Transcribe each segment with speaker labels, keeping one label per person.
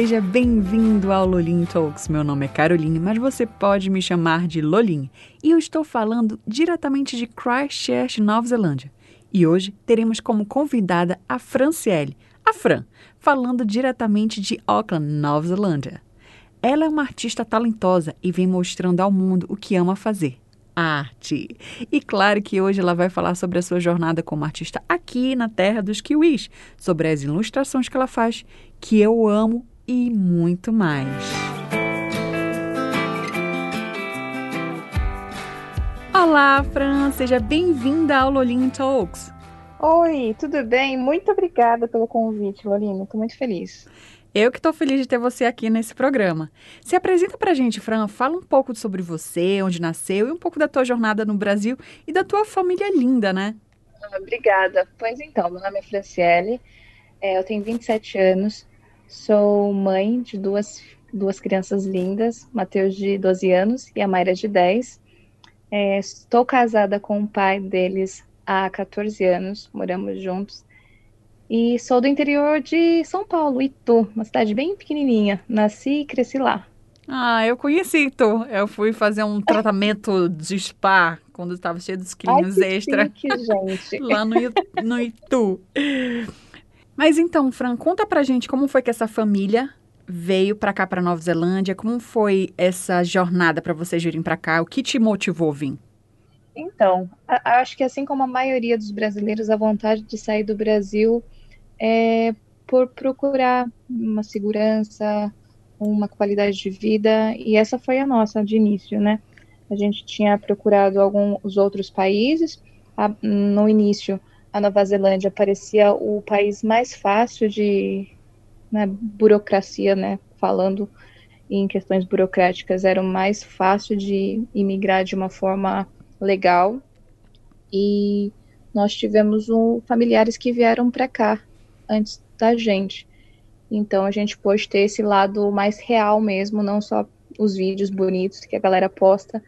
Speaker 1: Seja bem-vindo ao Lolin Talks. Meu nome é Caroline, mas você pode me chamar de Lolin. E eu estou falando diretamente de Christchurch, Nova Zelândia. E hoje teremos como convidada a Franciele, a Fran, falando diretamente de Auckland, Nova Zelândia. Ela é uma artista talentosa e vem mostrando ao mundo o que ama fazer. Arte. E claro que hoje ela vai falar sobre a sua jornada como artista aqui na terra dos kiwis, sobre as ilustrações que ela faz, que eu amo e muito mais. Olá, Fran, seja bem-vinda ao Lolin Talks.
Speaker 2: Oi, tudo bem? Muito obrigada pelo convite, Lolina. Estou muito feliz.
Speaker 1: Eu que estou feliz de ter você aqui nesse programa. Se apresenta pra gente, Fran, fala um pouco sobre você, onde nasceu e um pouco da tua jornada no Brasil e da tua família linda, né?
Speaker 2: Ah, Obrigada. Pois então, meu nome é Franciele, é, eu tenho 27 anos, sou mãe de duas, duas crianças lindas, Matheus de 12 anos e a Mayra de 10. É, estou casada com o pai deles há 14 anos, moramos juntos. E sou do interior de São Paulo, Itu, uma cidade bem pequenininha. Nasci e cresci lá.
Speaker 1: Ah, eu conheci tu. Eu fui fazer um tratamento de spa quando estava cheio dos
Speaker 2: Ai,
Speaker 1: quilinhos
Speaker 2: que
Speaker 1: extra
Speaker 2: chique, gente.
Speaker 1: lá no, Itu- no Itu. Mas então, Fran, conta pra gente como foi que essa família veio pra cá, pra Nova Zelândia. Como foi essa jornada pra vocês virem pra cá? O que te motivou a vir?
Speaker 2: Então, acho que assim como a maioria dos brasileiros, a vontade de sair do Brasil é por procurar uma segurança, uma qualidade de vida, e essa foi a nossa de início, né? A gente tinha procurado alguns outros países. A- no início, a Nova Zelândia parecia o país mais fácil de, na burocracia, né? Falando em questões burocráticas, era o mais fácil de imigrar de uma forma legal e nós tivemos um, familiares que vieram para cá antes da gente. Então a gente pôde ter esse lado mais real mesmo, não só os vídeos bonitos que a galera posta,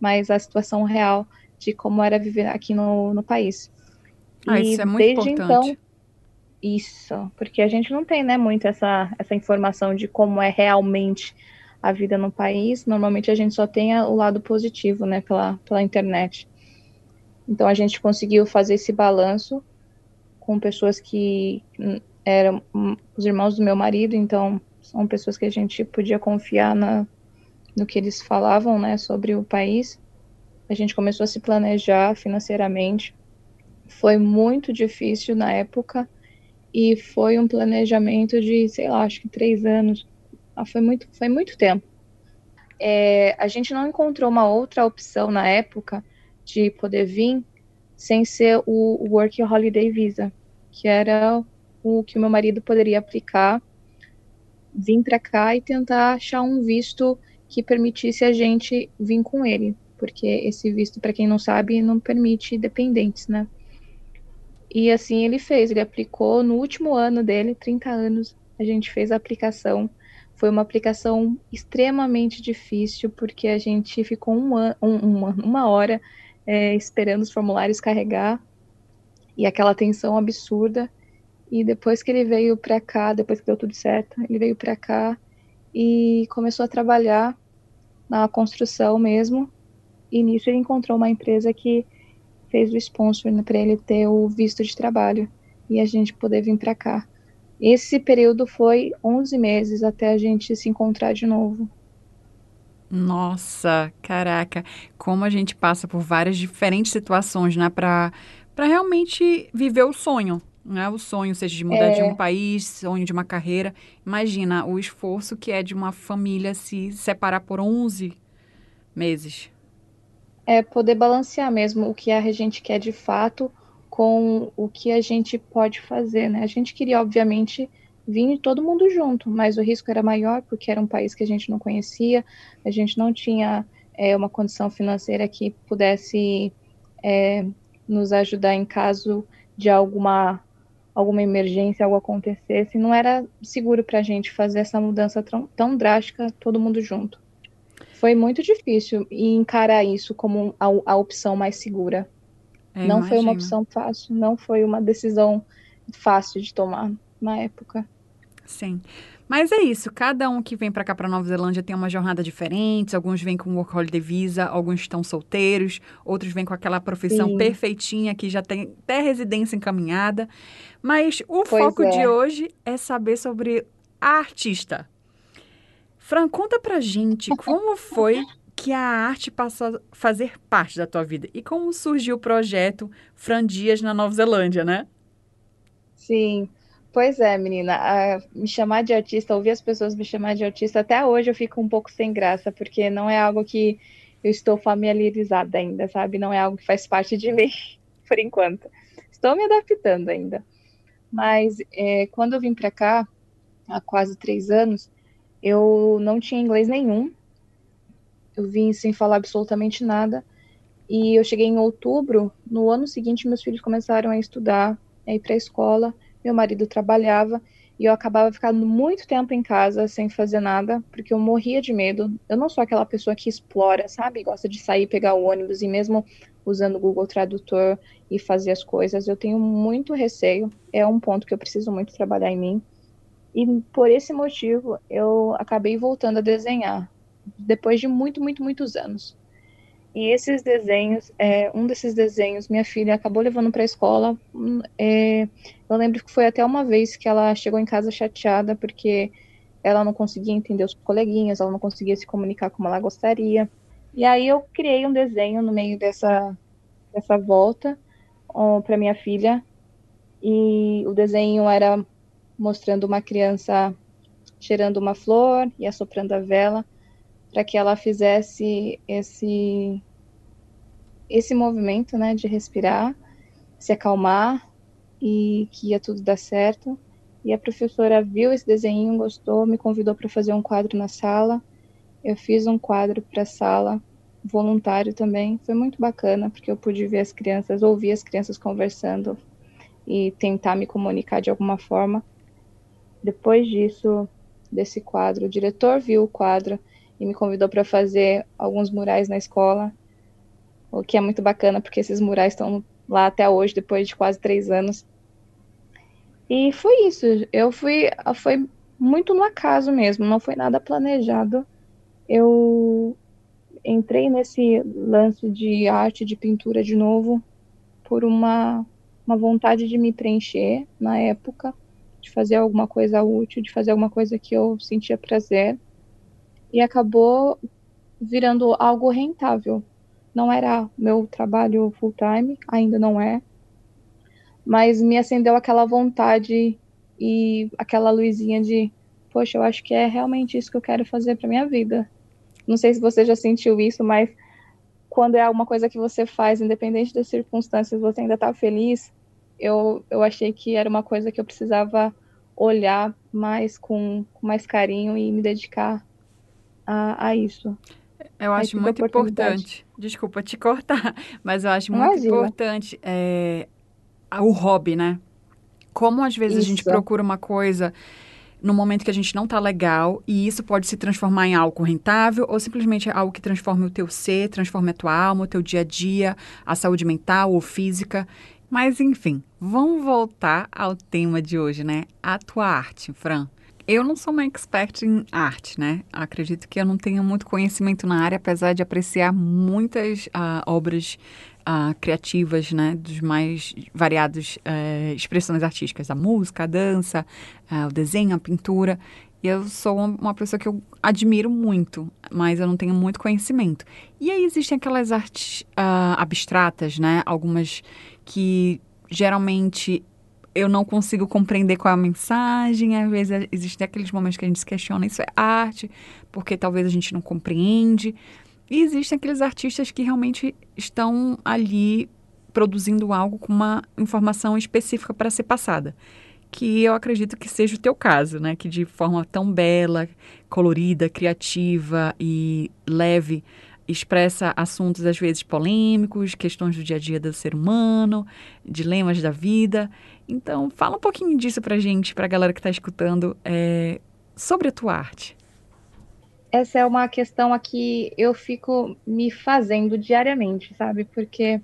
Speaker 2: mas a situação real de como era viver aqui no, no país.
Speaker 1: Ah,
Speaker 2: E
Speaker 1: isso é muito
Speaker 2: desde
Speaker 1: importante.
Speaker 2: então, isso, porque a gente não tem, né, muito essa, essa informação de como é realmente a vida no país. Normalmente a gente só tem o lado positivo, né, pela, pela internet. Então a gente conseguiu fazer esse balanço com pessoas que hum, eram hum, os irmãos do meu marido, então são pessoas que a gente podia confiar na, no que eles falavam, né, sobre o país. A gente começou a se planejar financeiramente. Foi muito difícil na época e foi um planejamento de, sei lá, acho que três anos. Ah, foi muito, foi muito tempo. É, a gente não encontrou uma outra opção na época de poder vir sem ser o Work Holiday Visa, que era o que o meu marido poderia aplicar, vir para cá e tentar achar um visto que permitisse a gente vir com ele, porque esse visto, para quem não sabe, não permite dependentes, né? E assim ele fez, ele aplicou no último ano dele, 30 anos, a gente fez a aplicação. Foi uma aplicação extremamente difícil, porque a gente ficou um an- um- uma, uma hora é, esperando os formulários carregar e aquela tensão absurda. E depois que ele veio para cá, depois que deu tudo certo, ele veio para cá e começou a trabalhar na construção mesmo. E nisso ele encontrou uma empresa que fez o sponsor para ele ter o visto de trabalho e a gente poder vir para cá. Esse período foi 11 meses até a gente se encontrar de novo.
Speaker 1: Nossa, caraca, como a gente passa por várias diferentes situações, né, para para realmente viver o sonho, né? O sonho seja de mudar
Speaker 2: É.
Speaker 1: de um país, sonho de uma carreira. Imagina o esforço que é de uma família se separar por 11 meses.
Speaker 2: É poder balancear mesmo o que a gente quer de fato com o que a gente pode fazer, né? A gente queria, obviamente, vir todo mundo junto, mas o risco era maior porque era um país que a gente não conhecia, a gente não tinha é, uma condição financeira que pudesse é, nos ajudar em caso de alguma alguma emergência, algo acontecesse, não era seguro para a gente fazer essa mudança tão, tão drástica, todo mundo junto. Foi muito difícil encarar isso como a, a opção mais segura. Eu não imagino. foi uma opção fácil, não foi uma decisão fácil de tomar na época.
Speaker 1: Sim. Mas é isso, cada um que vem para cá para Nova Zelândia tem uma jornada diferente, alguns vêm com work holiday visa, alguns estão solteiros, outros vêm com aquela profissão Sim. perfeitinha que já tem até residência encaminhada. Mas o pois foco é. de hoje é saber sobre a artista. Fran, conta pra gente como foi que a arte passou a fazer parte da tua vida e como surgiu o projeto Fran Dias na Nova Zelândia, né?
Speaker 2: Sim. Pois é, menina, a, me chamar de artista, ouvir as pessoas me chamar de artista, até hoje eu fico um pouco sem graça, porque não é algo que eu estou familiarizada ainda, sabe? Não é algo que faz parte de mim, por enquanto. Estou me adaptando ainda. Mas é, quando eu vim para cá, há quase três anos, eu não tinha inglês nenhum. Eu vim sem falar absolutamente nada. E eu cheguei em outubro. No ano seguinte, meus filhos começaram a estudar, a ir para a escola meu marido trabalhava e eu acabava ficando muito tempo em casa sem fazer nada, porque eu morria de medo. Eu não sou aquela pessoa que explora, sabe? Gosta de sair, pegar o ônibus e mesmo usando o Google Tradutor e fazer as coisas. Eu tenho muito receio, é um ponto que eu preciso muito trabalhar em mim. E por esse motivo, eu acabei voltando a desenhar, depois de muito, muito, muitos anos. E esses desenhos, é, um desses desenhos, minha filha acabou levando para a escola. Hum, é, eu lembro que foi até uma vez que ela chegou em casa chateada porque ela não conseguia entender os coleguinhas, ela não conseguia se comunicar como ela gostaria. E aí eu criei um desenho no meio dessa, dessa volta para minha filha. E o desenho era mostrando uma criança cheirando uma flor e assoprando a vela para que ela fizesse esse esse movimento, né, de respirar, se acalmar e que ia tudo dar certo. E a professora viu esse desenho, gostou, me convidou para fazer um quadro na sala. Eu fiz um quadro para a sala, voluntário também. Foi muito bacana, porque eu pude ver as crianças, ouvir as crianças conversando e tentar me comunicar de alguma forma. Depois disso, desse quadro, o diretor viu o quadro e me convidou para fazer alguns murais na escola, o que é muito bacana, porque esses murais estão lá até hoje, depois de quase três anos. E foi isso. Eu fui, foi muito no acaso mesmo, não foi nada planejado. Eu entrei nesse lance de arte, de pintura de novo, por uma, uma vontade de me preencher na época, de fazer alguma coisa útil, de fazer alguma coisa que eu sentia prazer e acabou virando algo rentável. Não era meu trabalho full time, ainda não é, mas me acendeu aquela vontade e aquela luzinha de, poxa, eu acho que é realmente isso que eu quero fazer para minha vida. Não sei se você já sentiu isso, mas quando é alguma coisa que você faz, independente das circunstâncias, você ainda está feliz, eu, eu achei que era uma coisa que eu precisava olhar mais com, com mais carinho e me dedicar a, a isso.
Speaker 1: Eu acho muito importante. Desculpa te cortar, mas eu acho muito Imagina. importante é, o hobby, né? Como às vezes isso. a gente procura uma coisa no momento que a gente não tá legal e isso pode se transformar em algo rentável ou simplesmente algo que transforme o teu ser, transforme a tua alma, o teu dia a dia, a saúde mental ou física. Mas enfim, vamos voltar ao tema de hoje, né? A tua arte, Fran. Eu não sou uma expert em arte, né? Acredito que eu não tenho muito conhecimento na área, apesar de apreciar muitas uh, obras uh, criativas, né? Dos mais variados uh, expressões artísticas, a música, a dança, o desenho, a pintura. E eu sou uma pessoa que eu admiro muito, mas eu não tenho muito conhecimento. E aí existem aquelas artes abstratas, né? Algumas que geralmente eu não consigo compreender qual é a mensagem. Às vezes existem aqueles momentos que a gente se questiona, isso é arte, porque talvez a gente não compreende. E existem aqueles artistas que realmente estão ali produzindo algo com uma informação específica para ser passada. que eu acredito que seja o teu caso, né? Que de forma tão bela, colorida, criativa e leve expressa assuntos às vezes polêmicos, questões do dia a dia do ser humano, dilemas da vida. Então, fala um pouquinho disso pra gente, pra galera que está escutando, é, sobre a tua arte.
Speaker 2: Essa é uma questão a que eu fico me fazendo diariamente, sabe? Porque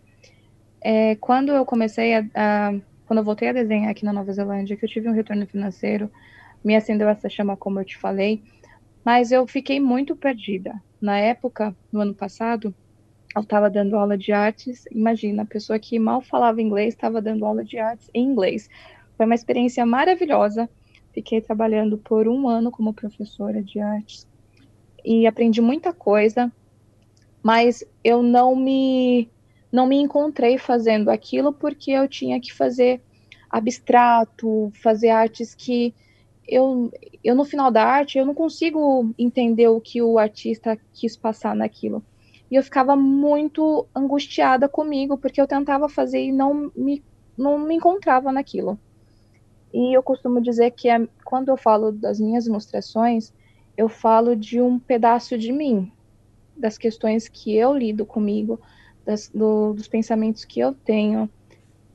Speaker 2: é, quando eu comecei a, a, Quando eu voltei a desenhar aqui na Nova Zelândia, que eu tive um retorno financeiro, me acendeu essa chama, como eu te falei, mas eu fiquei muito perdida. Na época, no ano passado, eu estava dando aula de artes. Imagina, a pessoa que mal falava inglês estava dando aula de artes em inglês. Foi uma experiência maravilhosa. Fiquei trabalhando por um ano como professora de artes e aprendi muita coisa, mas eu não me não me encontrei fazendo aquilo porque eu tinha que fazer abstrato, fazer artes que eu, eu no final da arte eu não consigo entender o que o artista quis passar naquilo. E eu ficava muito angustiada comigo, porque eu tentava fazer e não me, não me encontrava naquilo. E eu costumo dizer que é, quando eu falo das minhas ilustrações, eu falo de um pedaço de mim, das questões que eu lido comigo, das, do, dos pensamentos que eu tenho,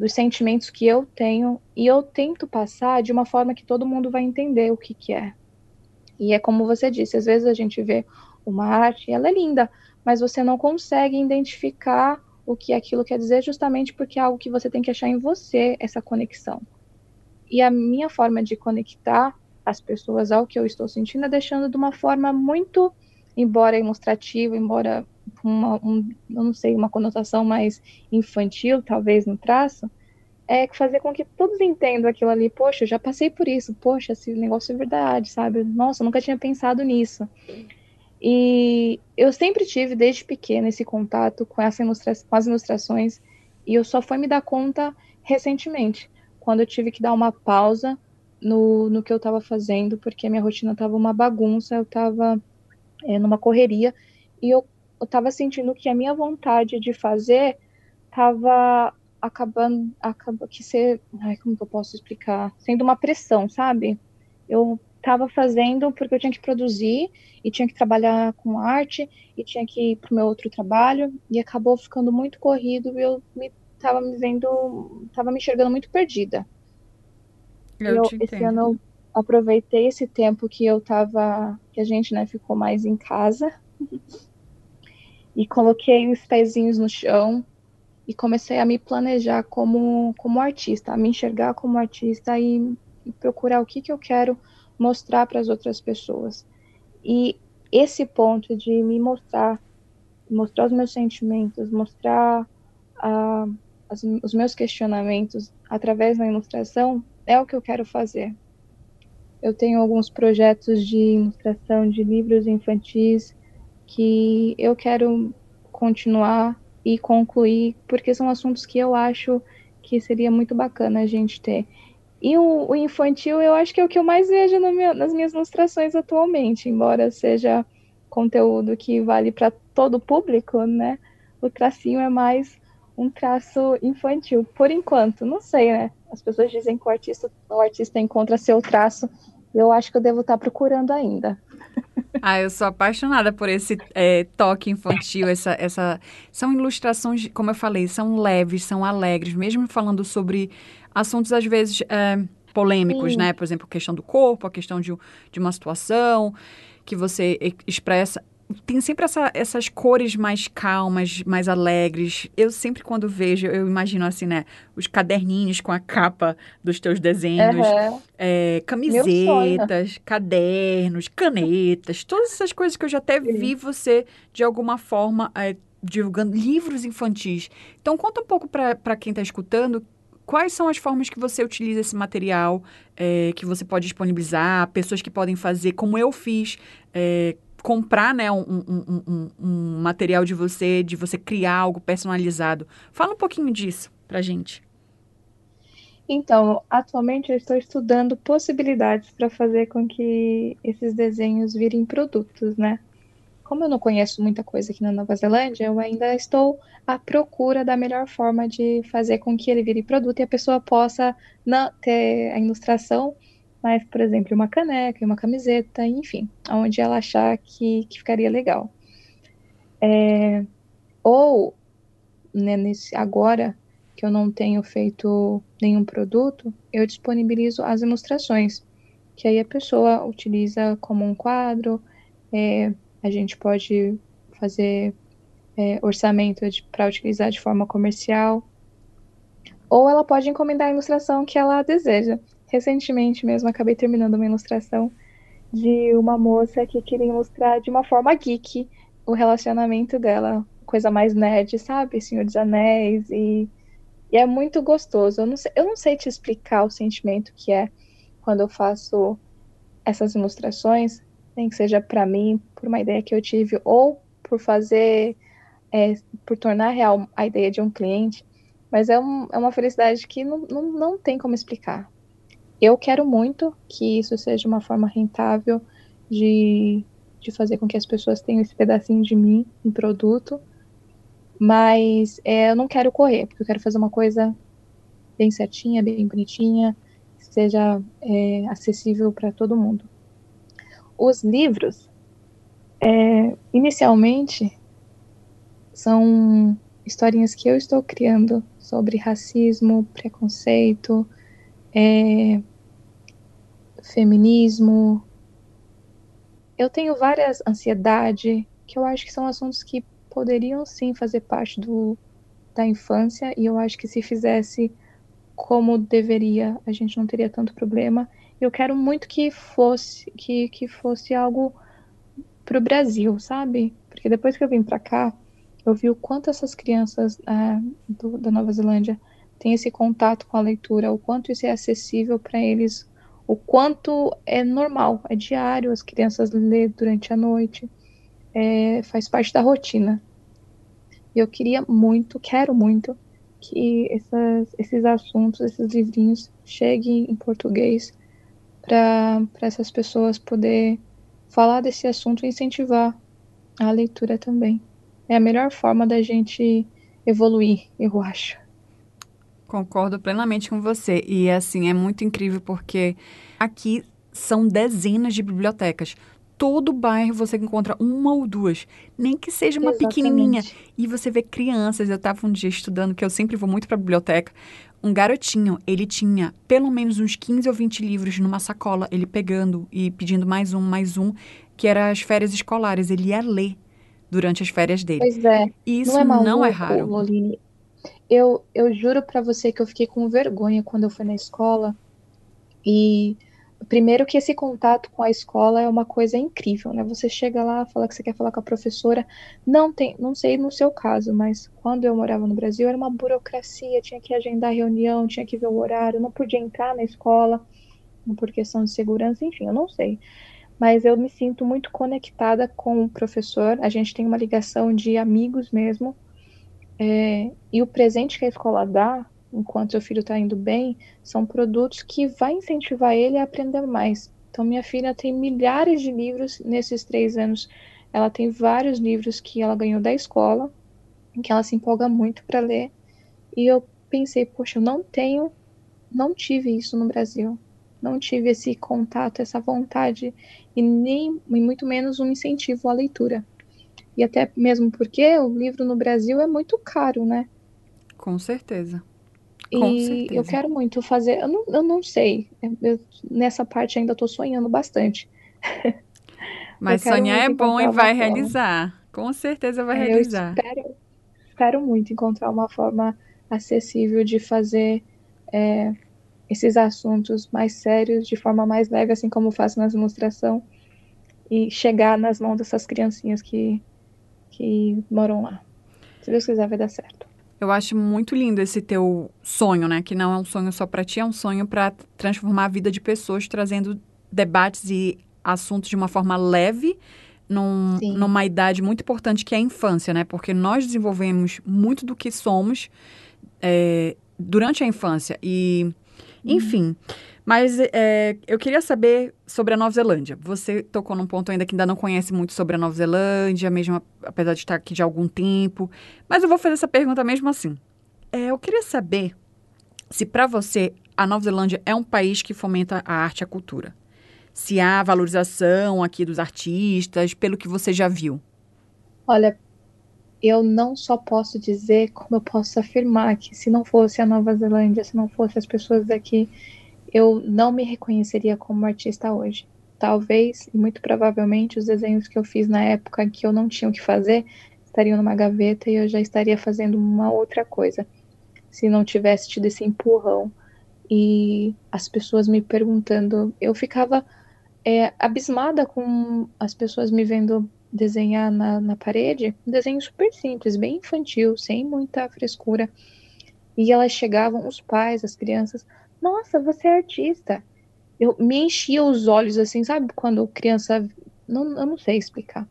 Speaker 2: dos sentimentos que eu tenho, e eu tento passar de uma forma que todo mundo vai entender o que, que é. E é como você disse, às vezes a gente vê uma arte, ela é linda, mas você não consegue identificar o que aquilo quer dizer justamente porque é algo que você tem que achar em você essa conexão. E a minha forma de conectar as pessoas ao que eu estou sentindo é deixando de uma forma muito, embora ilustrativa, embora uma, um, não sei, uma conotação mais infantil, talvez no traço, é fazer com que todos entendam aquilo ali. Poxa, eu já passei por isso. Poxa, esse negócio é verdade, sabe? Nossa, eu nunca tinha pensado nisso. E eu sempre tive, desde pequena, esse contato com, essa ilustra com as ilustrações, e eu só fui me dar conta recentemente, quando eu tive que dar uma pausa no, no que eu estava fazendo, porque minha rotina estava uma bagunça, eu estava é, numa correria, e eu estava sentindo que a minha vontade de fazer estava acabando, acaba que ser, ai, como que eu posso explicar? Sendo uma pressão, sabe? Eu estava fazendo porque eu tinha que produzir e tinha que trabalhar com arte e tinha que ir para o meu outro trabalho e acabou ficando muito corrido e eu estava me, me vendo, estava me enxergando muito perdida.
Speaker 1: Eu, eu esse
Speaker 2: ano aproveitei esse tempo que eu estava, que a gente né, ficou mais em casa e coloquei os pezinhos no chão e comecei a me planejar como, como artista, a me enxergar como artista e, e procurar o que, que eu quero mostrar para as outras pessoas. E esse ponto de me mostrar, mostrar os meus sentimentos, mostrar uh, os meus questionamentos através da ilustração, é o que eu quero fazer. Eu tenho alguns projetos de ilustração de livros infantis que eu quero continuar e concluir, porque são assuntos que eu acho que seria muito bacana a gente ter. E o, o, infantil, eu acho que é o que eu mais vejo meu, nas minhas ilustrações atualmente, embora seja conteúdo que vale para todo o público, né? O tracinho é mais um traço infantil, por enquanto, não sei, né? As pessoas dizem que o artista, o artista encontra seu traço, eu acho que eu devo estar procurando ainda.
Speaker 1: Ah, eu sou apaixonada por esse é, toque infantil, essa, essa... São ilustrações, como eu falei, são leves, são alegres, mesmo falando sobre assuntos, às vezes, é, polêmicos, Sim. né? Por exemplo, a questão do corpo, a questão de, de uma situação que você expressa tem sempre essa, essas cores mais calmas, mais alegres. Eu sempre, quando vejo, eu imagino assim, né? Os caderninhos com a capa dos teus desenhos, uhum. é, camisetas, cadernos, canetas, todas essas coisas que eu já até Sim. vi você, de alguma forma, é, divulgando livros infantis. Então, conta um pouco para quem está escutando quais são as formas que você utiliza esse material, é, que você pode disponibilizar, pessoas que podem fazer, como eu fiz, é, comprar né, um, um, um, um, material de você, de você criar algo personalizado. Fala um pouquinho disso pra gente.
Speaker 2: Então, atualmente eu estou estudando possibilidades para fazer com que esses desenhos virem produtos, né? como eu não conheço muita coisa aqui na Nova Zelândia, eu ainda estou à procura da melhor forma de fazer com que ele vire produto e a pessoa possa não ter a ilustração, mas, por exemplo, uma caneca, uma camiseta, enfim, onde ela achar que, que ficaria legal. É, ou, né, nesse, agora que eu não tenho feito nenhum produto, eu disponibilizo as ilustrações, que aí a pessoa utiliza como um quadro, é, a gente pode fazer é, orçamento para utilizar de forma comercial, ou ela pode encomendar a ilustração que ela deseja. Recentemente mesmo acabei terminando uma ilustração de uma moça que queria ilustrar de uma forma geek o relacionamento dela, coisa mais nerd, sabe? Senhor dos Anéis e, e é muito gostoso. Eu não, sei, eu não sei te explicar o sentimento que é quando eu faço essas ilustrações, nem que seja para mim, por uma ideia que eu tive, ou por fazer, é, por tornar real a ideia de um cliente, mas é, um, é uma felicidade que não, não, não tem como explicar. Eu quero muito que isso seja uma forma rentável de, de fazer com que as pessoas tenham esse pedacinho de mim em produto, mas é, eu não quero correr, porque eu quero fazer uma coisa bem certinha, bem bonitinha, que seja é, acessível para todo mundo. Os livros, é, inicialmente, são historinhas que eu estou criando sobre racismo, preconceito, é, feminismo. Eu tenho várias ansiedade, que eu acho que são assuntos que poderiam sim fazer parte do, da infância, e eu acho que se fizesse como deveria, a gente não teria tanto problema eu quero muito que fosse que, que fosse algo para o Brasil, sabe? Porque depois que eu vim para cá, eu vi o quanto essas crianças é, do, da Nova Zelândia têm esse contato com a leitura, o quanto isso é acessível para eles, o quanto é normal, é diário, as crianças lêem durante a noite, é, faz parte da rotina. E eu queria muito, quero muito, que essas, esses assuntos, esses livrinhos cheguem em português para essas pessoas poder falar desse assunto e incentivar a leitura também. É a melhor forma da gente evoluir, eu acho.
Speaker 1: Concordo plenamente com você. E assim, é muito incrível porque aqui são dezenas de bibliotecas. Todo bairro você encontra uma ou duas, nem que seja uma Exatamente. pequenininha. E você vê crianças. Eu estava um dia estudando, que eu sempre vou muito para a biblioteca um garotinho, ele tinha pelo menos uns 15 ou 20 livros numa sacola, ele pegando e pedindo mais um, mais um, que era as férias escolares. Ele ia ler durante as férias dele.
Speaker 2: Pois é.
Speaker 1: E isso não é, maluco, não é raro.
Speaker 2: Eu, eu juro para você que eu fiquei com vergonha quando eu fui na escola e primeiro que esse contato com a escola é uma coisa incrível, né? Você chega lá, fala que você quer falar com a professora, não tem, não sei no seu caso, mas quando eu morava no Brasil era uma burocracia, tinha que agendar reunião, tinha que ver o horário, não podia entrar na escola por questão de segurança, enfim, eu não sei. Mas eu me sinto muito conectada com o professor, a gente tem uma ligação de amigos mesmo, é, e o presente que a escola dá enquanto seu filho está indo bem, são produtos que vai incentivar ele a aprender mais. Então, minha filha tem milhares de livros nesses três anos. Ela tem vários livros que ela ganhou da escola, que ela se empolga muito para ler. E eu pensei, poxa, eu não tenho, não tive isso no Brasil. Não tive esse contato, essa vontade, e nem e muito menos um incentivo à leitura. E até mesmo porque o livro no Brasil é muito caro, né?
Speaker 1: Com certeza.
Speaker 2: Com e certeza. eu quero muito fazer. Eu não, eu não sei. Eu, nessa parte ainda estou sonhando bastante.
Speaker 1: Mas sonhar é bom e vai realizar. Com certeza vai realizar.
Speaker 2: Eu espero, espero muito encontrar uma forma acessível de fazer é, esses assuntos mais sérios de forma mais leve, assim como faço na demonstração, e chegar nas mãos dessas criancinhas que, que moram lá. Se Deus quiser, vai dar certo.
Speaker 1: Eu acho muito lindo esse teu sonho, né? Que não é um sonho só para ti, é um sonho para transformar a vida de pessoas, trazendo debates e assuntos de uma forma leve, num, numa idade muito importante que é a infância, né? Porque nós desenvolvemos muito do que somos é, durante a infância. E Enfim, mas é, eu queria saber sobre a Nova Zelândia. Você tocou num ponto ainda que ainda não conhece muito sobre a Nova Zelândia, mesmo apesar de estar aqui de algum tempo. Mas eu vou fazer essa pergunta mesmo assim. É, eu queria saber se para você a Nova Zelândia é um país que fomenta a arte e a cultura. Se há valorização aqui dos artistas, pelo que você já viu.
Speaker 2: Olha, eu não só posso dizer, como eu posso afirmar que se não fosse a Nova Zelândia, se não fosse as pessoas daqui, eu não me reconheceria como artista hoje. Talvez, e muito provavelmente, os desenhos que eu fiz na época que eu não tinha o que fazer estariam numa gaveta e eu já estaria fazendo uma outra coisa. Se não tivesse tido esse empurrão e as pessoas me perguntando, eu ficava é, abismada com as pessoas me vendo desenhar na, na parede, um desenho super simples, bem infantil, sem muita frescura. E elas chegavam, os pais, as crianças, nossa, você é artista. Eu me enchia os olhos assim, sabe? Quando criança, não, eu não sei explicar,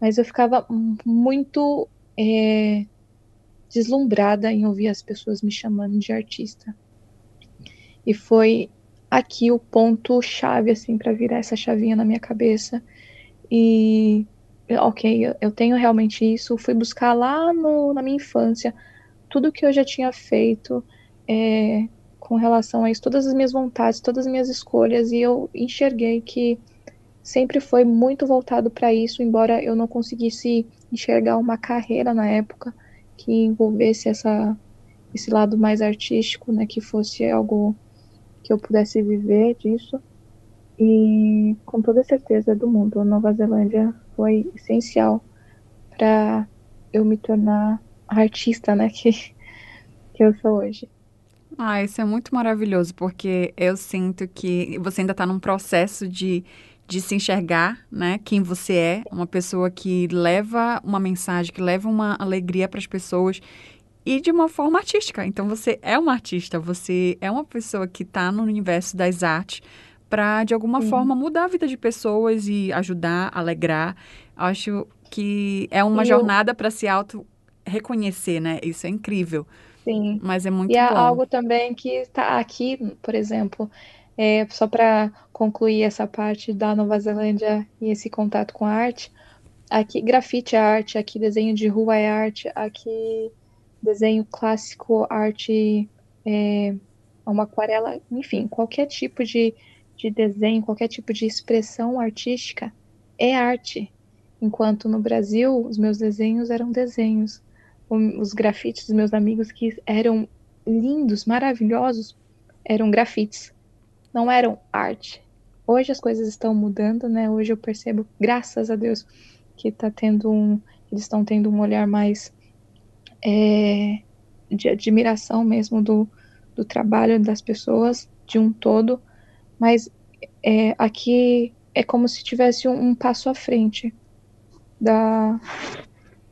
Speaker 2: mas eu ficava muito é, deslumbrada em ouvir as pessoas me chamando de artista. E foi aqui o ponto chave assim para virar essa chavinha na minha cabeça e ok, eu tenho realmente isso. Fui buscar lá no, na minha infância tudo que eu já tinha feito é, com relação a isso, todas as minhas vontades, todas as minhas escolhas, e eu enxerguei que sempre foi muito voltado para isso, embora eu não conseguisse enxergar uma carreira na época que envolvesse essa, esse lado mais artístico, né, que fosse algo que eu pudesse viver disso. E com toda certeza do mundo, a Nova Zelândia foi essencial para eu me tornar a artista, né, que, que eu sou hoje.
Speaker 1: Ah, isso é muito maravilhoso, porque eu sinto que você ainda está num processo de, de se enxergar, né? Quem você é, uma pessoa que leva uma mensagem, que leva uma alegria para as pessoas e de uma forma artística. Então, você é uma artista, você é uma pessoa que está no universo das artes, para, de alguma Sim. forma, mudar a vida de pessoas e ajudar, alegrar. Acho que é uma jornada para se auto reconhecer, né? Isso é incrível.
Speaker 2: Sim.
Speaker 1: Mas é muito
Speaker 2: e
Speaker 1: bom.
Speaker 2: E é algo também que está aqui, por exemplo, é, só para concluir essa parte da Nova Zelândia e esse contato com a arte, aqui grafite é arte, aqui desenho de rua é arte, aqui desenho clássico, arte, é, uma aquarela, enfim, qualquer tipo de de desenho, qualquer tipo de expressão artística é arte. Enquanto no Brasil, os meus desenhos eram desenhos. Os grafites dos meus amigos que eram lindos, maravilhosos, eram grafites. Não eram arte. Hoje as coisas estão mudando, né? Hoje eu percebo, graças a Deus, que tá tendo um, eles estão tendo um olhar mais é, de admiração mesmo do, do trabalho das pessoas de um todo mas é, aqui é como se tivesse um, um passo à frente da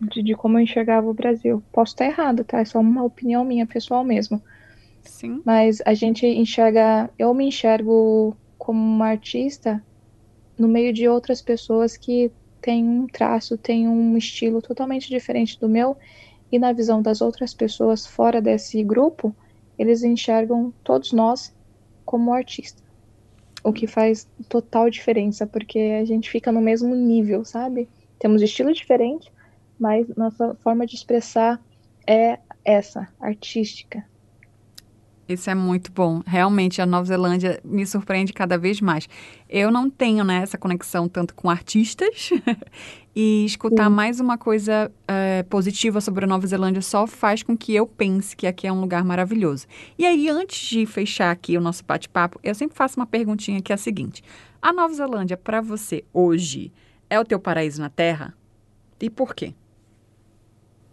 Speaker 2: de, de, como eu enxergava o Brasil. Posso estar errado, tá? É só uma opinião minha, pessoal mesmo.
Speaker 1: Sim.
Speaker 2: Mas a gente enxerga, eu me enxergo como uma artista no meio de outras pessoas que têm um traço, têm um estilo totalmente diferente do meu, e na visão das outras pessoas fora desse grupo, eles enxergam todos nós como artistas o que faz total diferença, porque a gente fica no mesmo nível, sabe? Temos estilos diferentes, mas nossa forma de expressar é essa, artística.
Speaker 1: Isso é muito bom. Realmente, a Nova Zelândia me surpreende cada vez mais. Eu não tenho né, essa conexão tanto com artistas e escutar Sim. mais uma coisa é, positiva sobre a Nova Zelândia só faz com que eu pense que aqui é um lugar maravilhoso. E aí, antes de fechar aqui o nosso bate-papo, eu sempre faço uma perguntinha que é a seguinte: A Nova Zelândia, para você, hoje, é o teu paraíso na Terra? E por quê?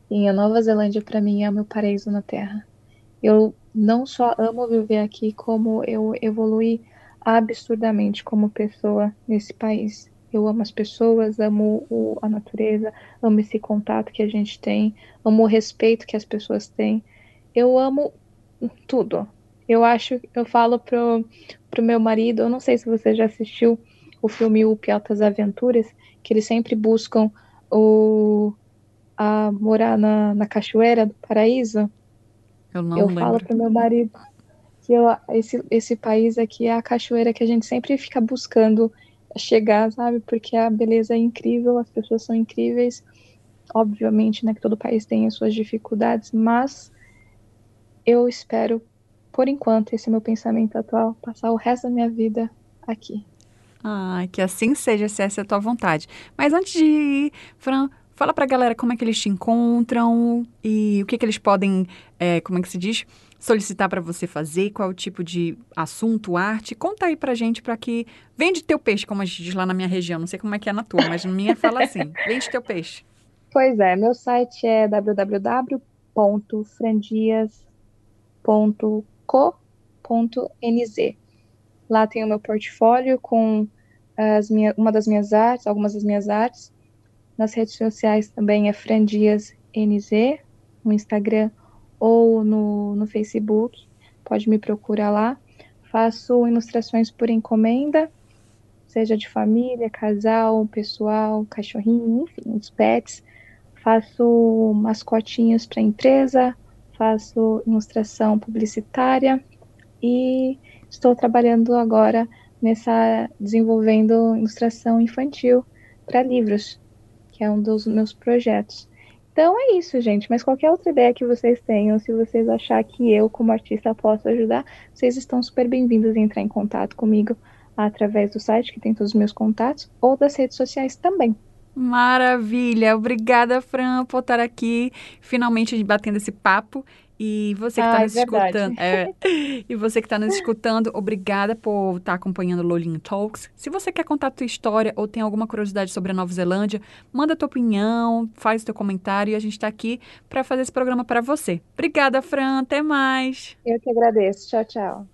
Speaker 2: Sim, a Nova Zelândia, para mim, é o meu paraíso na Terra. Eu não só amo viver aqui, como eu evolui absurdamente como pessoa nesse país. Eu amo as pessoas, amo o, a natureza, amo esse contato que a gente tem, amo o respeito que as pessoas têm. Eu amo tudo. Eu acho, eu falo pro, pro meu marido, eu não sei se você já assistiu o filme O Altas Aventuras, que eles sempre buscam o, a morar na, na cachoeira do paraíso.
Speaker 1: Eu não
Speaker 2: eu
Speaker 1: lembro.
Speaker 2: falo pro meu marido que eu, esse, esse país aqui é a cachoeira que a gente sempre fica buscando chegar, sabe? Porque a beleza é incrível, as pessoas são incríveis. Obviamente, né, que todo país tem as suas dificuldades, mas eu espero, por enquanto, esse é meu pensamento atual, passar o resto da minha vida aqui.
Speaker 1: Ai, que assim seja, se essa é a tua vontade. Mas antes de ir, Fran, fala pra galera como é que eles te encontram e o que, que eles podem, é, como é que se diz, solicitar para você fazer, qual é o tipo de assunto, arte. Conta aí pra gente para que vende teu peixe, como a gente diz lá na minha região. Não sei como é que é na tua, mas na minha fala assim: vende teu peixe.
Speaker 2: Pois é, meu site é www.frandias.co.nz. Lá tem o meu portfólio com as minha, uma das minhas artes, algumas das minhas artes. Nas redes sociais também é Frandias NZ, no Instagram ou no, no Facebook. Pode me procurar lá. Faço ilustrações por encomenda, seja de família, casal, pessoal, cachorrinho, enfim, os pets. Faço mascotinhos para empresa, faço ilustração publicitária e estou trabalhando agora nessa desenvolvendo ilustração infantil para livros, que é um dos meus projetos. Então é isso, gente. Mas qualquer outra ideia que vocês tenham, se vocês achar que eu, como artista, posso ajudar, vocês estão super bem-vindos a entrar em contato comigo através do site, que tem todos os meus contatos, ou das redes sociais também.
Speaker 1: Maravilha! Obrigada, Fran, por estar aqui, finalmente batendo esse papo. E você que está ah, nos é escutando. É, e você que está nos escutando, obrigada por estar tá acompanhando o Lolinho Talks. Se você quer contar a tua história ou tem alguma curiosidade sobre a Nova Zelândia, manda a tua opinião, faz o teu comentário e a gente está aqui para fazer esse programa para você. Obrigada, Fran. Até mais.
Speaker 2: Eu que agradeço. Tchau, tchau.